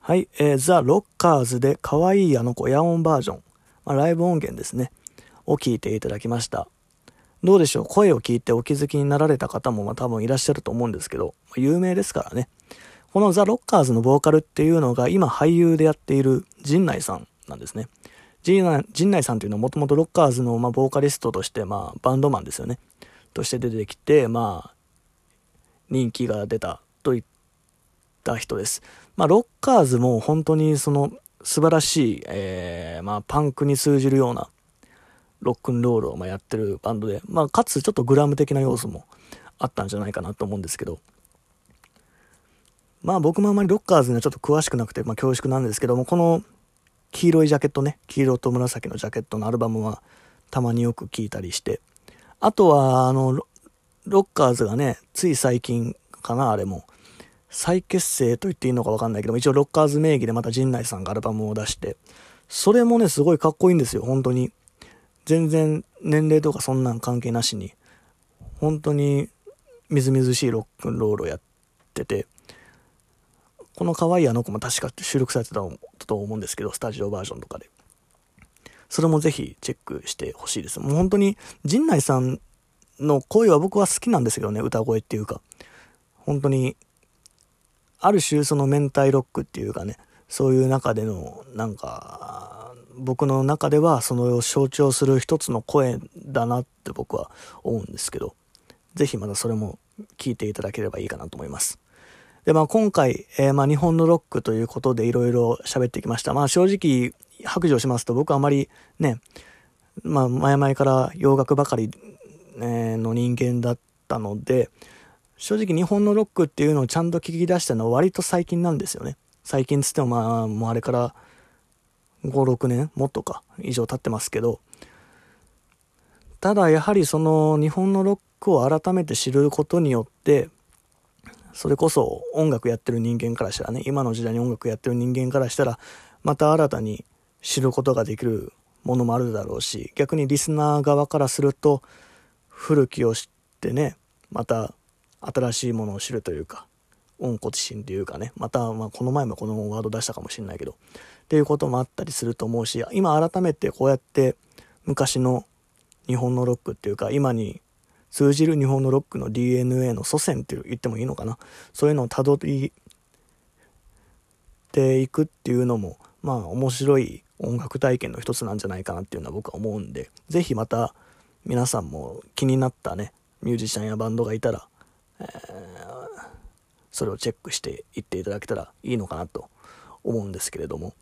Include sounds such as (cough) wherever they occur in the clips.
はい、えー、ザ・ロッカーズで可愛いあの子ヤオンバージョン、まあ、ライブ音源ですね、を聞いていただきました。どうでしょう？声を聞いてお気づきになられた方もまあ多分いらっしゃると思うんですけど、ま有名ですからね。このザ・ロッカーズのボーカルっていうのが今俳優でやっている陣内さんなんですね。陣内さんというのはもともとロッカーズのまあボーカリストとしてまあバンドマンですよね。として出てきて、まあ、人気が出たといった人です。まあ、ロッカーズも本当にその素晴らしい、えー、まあ、パンクに通じるようなロックンロールをまやってるバンドで、まあ、かつちょっとグラム的な要素もあったんじゃないかなと思うんですけど、まあ僕もあまりロッカーズにはちょっと詳しくなくて、まあ恐縮なんですけども、この黄色いジャケットね、黄色と紫のジャケットのアルバムはたまによく聴いたりして、あとは、あの、ロッカーズがね、つい最近かな、あれも、再結成と言っていいのかわかんないけども、一応ロッカーズ名義でまた陣内さんがアルバムを出して、それもね、すごいかっこいいんですよ、本当に。全然年齢とかそんなん関係なしに、本当にみずみずしいロックンロールをやってて、この可愛いあの子も確か収録されてたと思うんですけど、スタジオバージョンとかで。それもぜひチェックしてほしいです。もう本当に、陣内さんの声は僕は好きなんですけどね、歌声っていうか。本当に、ある種その明太ロックっていうかね、そういう中での、なんか、僕の中ではそのを象徴する一つの声だなって僕は思うんですけど、ぜひまたそれも聞いていただければいいかなと思います。で、まあ今回、えー、まあ日本のロックということでいろいろ喋ってきました。まあ正直、白状しますと僕あまりね、まあ前々から洋楽ばかり、えの人間だったので、正直日本のロックっていうのをちゃんと聞き出したのは割と最近なんですよね。最近つってもまあもうあれから5、6年もっとか以上経ってますけど、ただやはりその日本のロックを改めて知ることによって、それこそ音楽やってる人間からしたらね、今の時代に音楽やってる人間からしたら、また新たに知ることができるものもあるだろうし、逆にリスナー側からすると、古きを知ってね、また新しいものを知るというか、温故知新というかね、また、まあ、この前もこのワード出したかもしれないけど、っていうこともあったりすると思うし、今改めてこうやって昔の日本のロックっていうか、今に通じる日本のロックの DNA の祖先って言ってもいいのかな。そういうのをたどりていくっていうのも、まあ面白い音楽体験の一つなんじゃないかなっていうのは僕は思うんで、ぜひまた皆さんも気になったね、ミュージシャンやバンドがいたら、え、それをチェックしていっていただけたらいいのかなと思うんですけれども。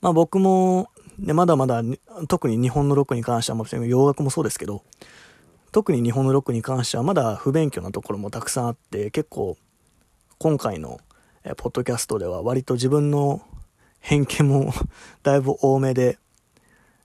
まあ僕も、ね、まだまだ特に日本のロックに関してはもちろん洋楽もそうですけど、特に日本のロックに関してはまだ不勉強なところもたくさんあって、結構今回のポッドキャストでは割と自分の偏見も (laughs) だいぶ多めで、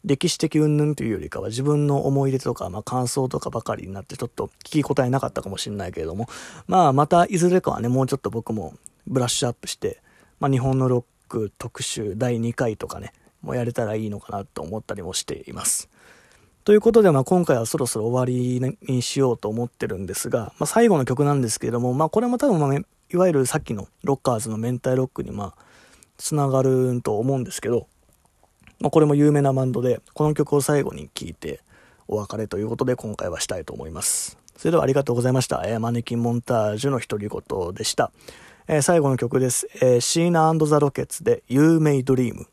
歴史的云々というよりかは自分の思い出とか、まあ、感想とかばかりになってちょっと聞き応えなかったかもしれないけれども、まあまたいずれかはね、もうちょっと僕もブラッシュアップして、まあ日本のロック特集第2回とかね、もうやれたらいいのかなと思ったりもしています。ということで、まあ、今回はそろそろ終わりにしようと思ってるんですが、まあ、最後の曲なんですけれども、まあ、これも多分、まあ、いわゆるさっきのロッカーズの明太ロックに、まあ、つながると思うんですけど、まあ、これも有名なバンドで、この曲を最後に聴いてお別れということで、今回はしたいと思います。それではありがとうございました。えー、マネキンモンタージュの独り言でした。えー、最後の曲です。えー、シーナザ・ロケッツで You May Dream。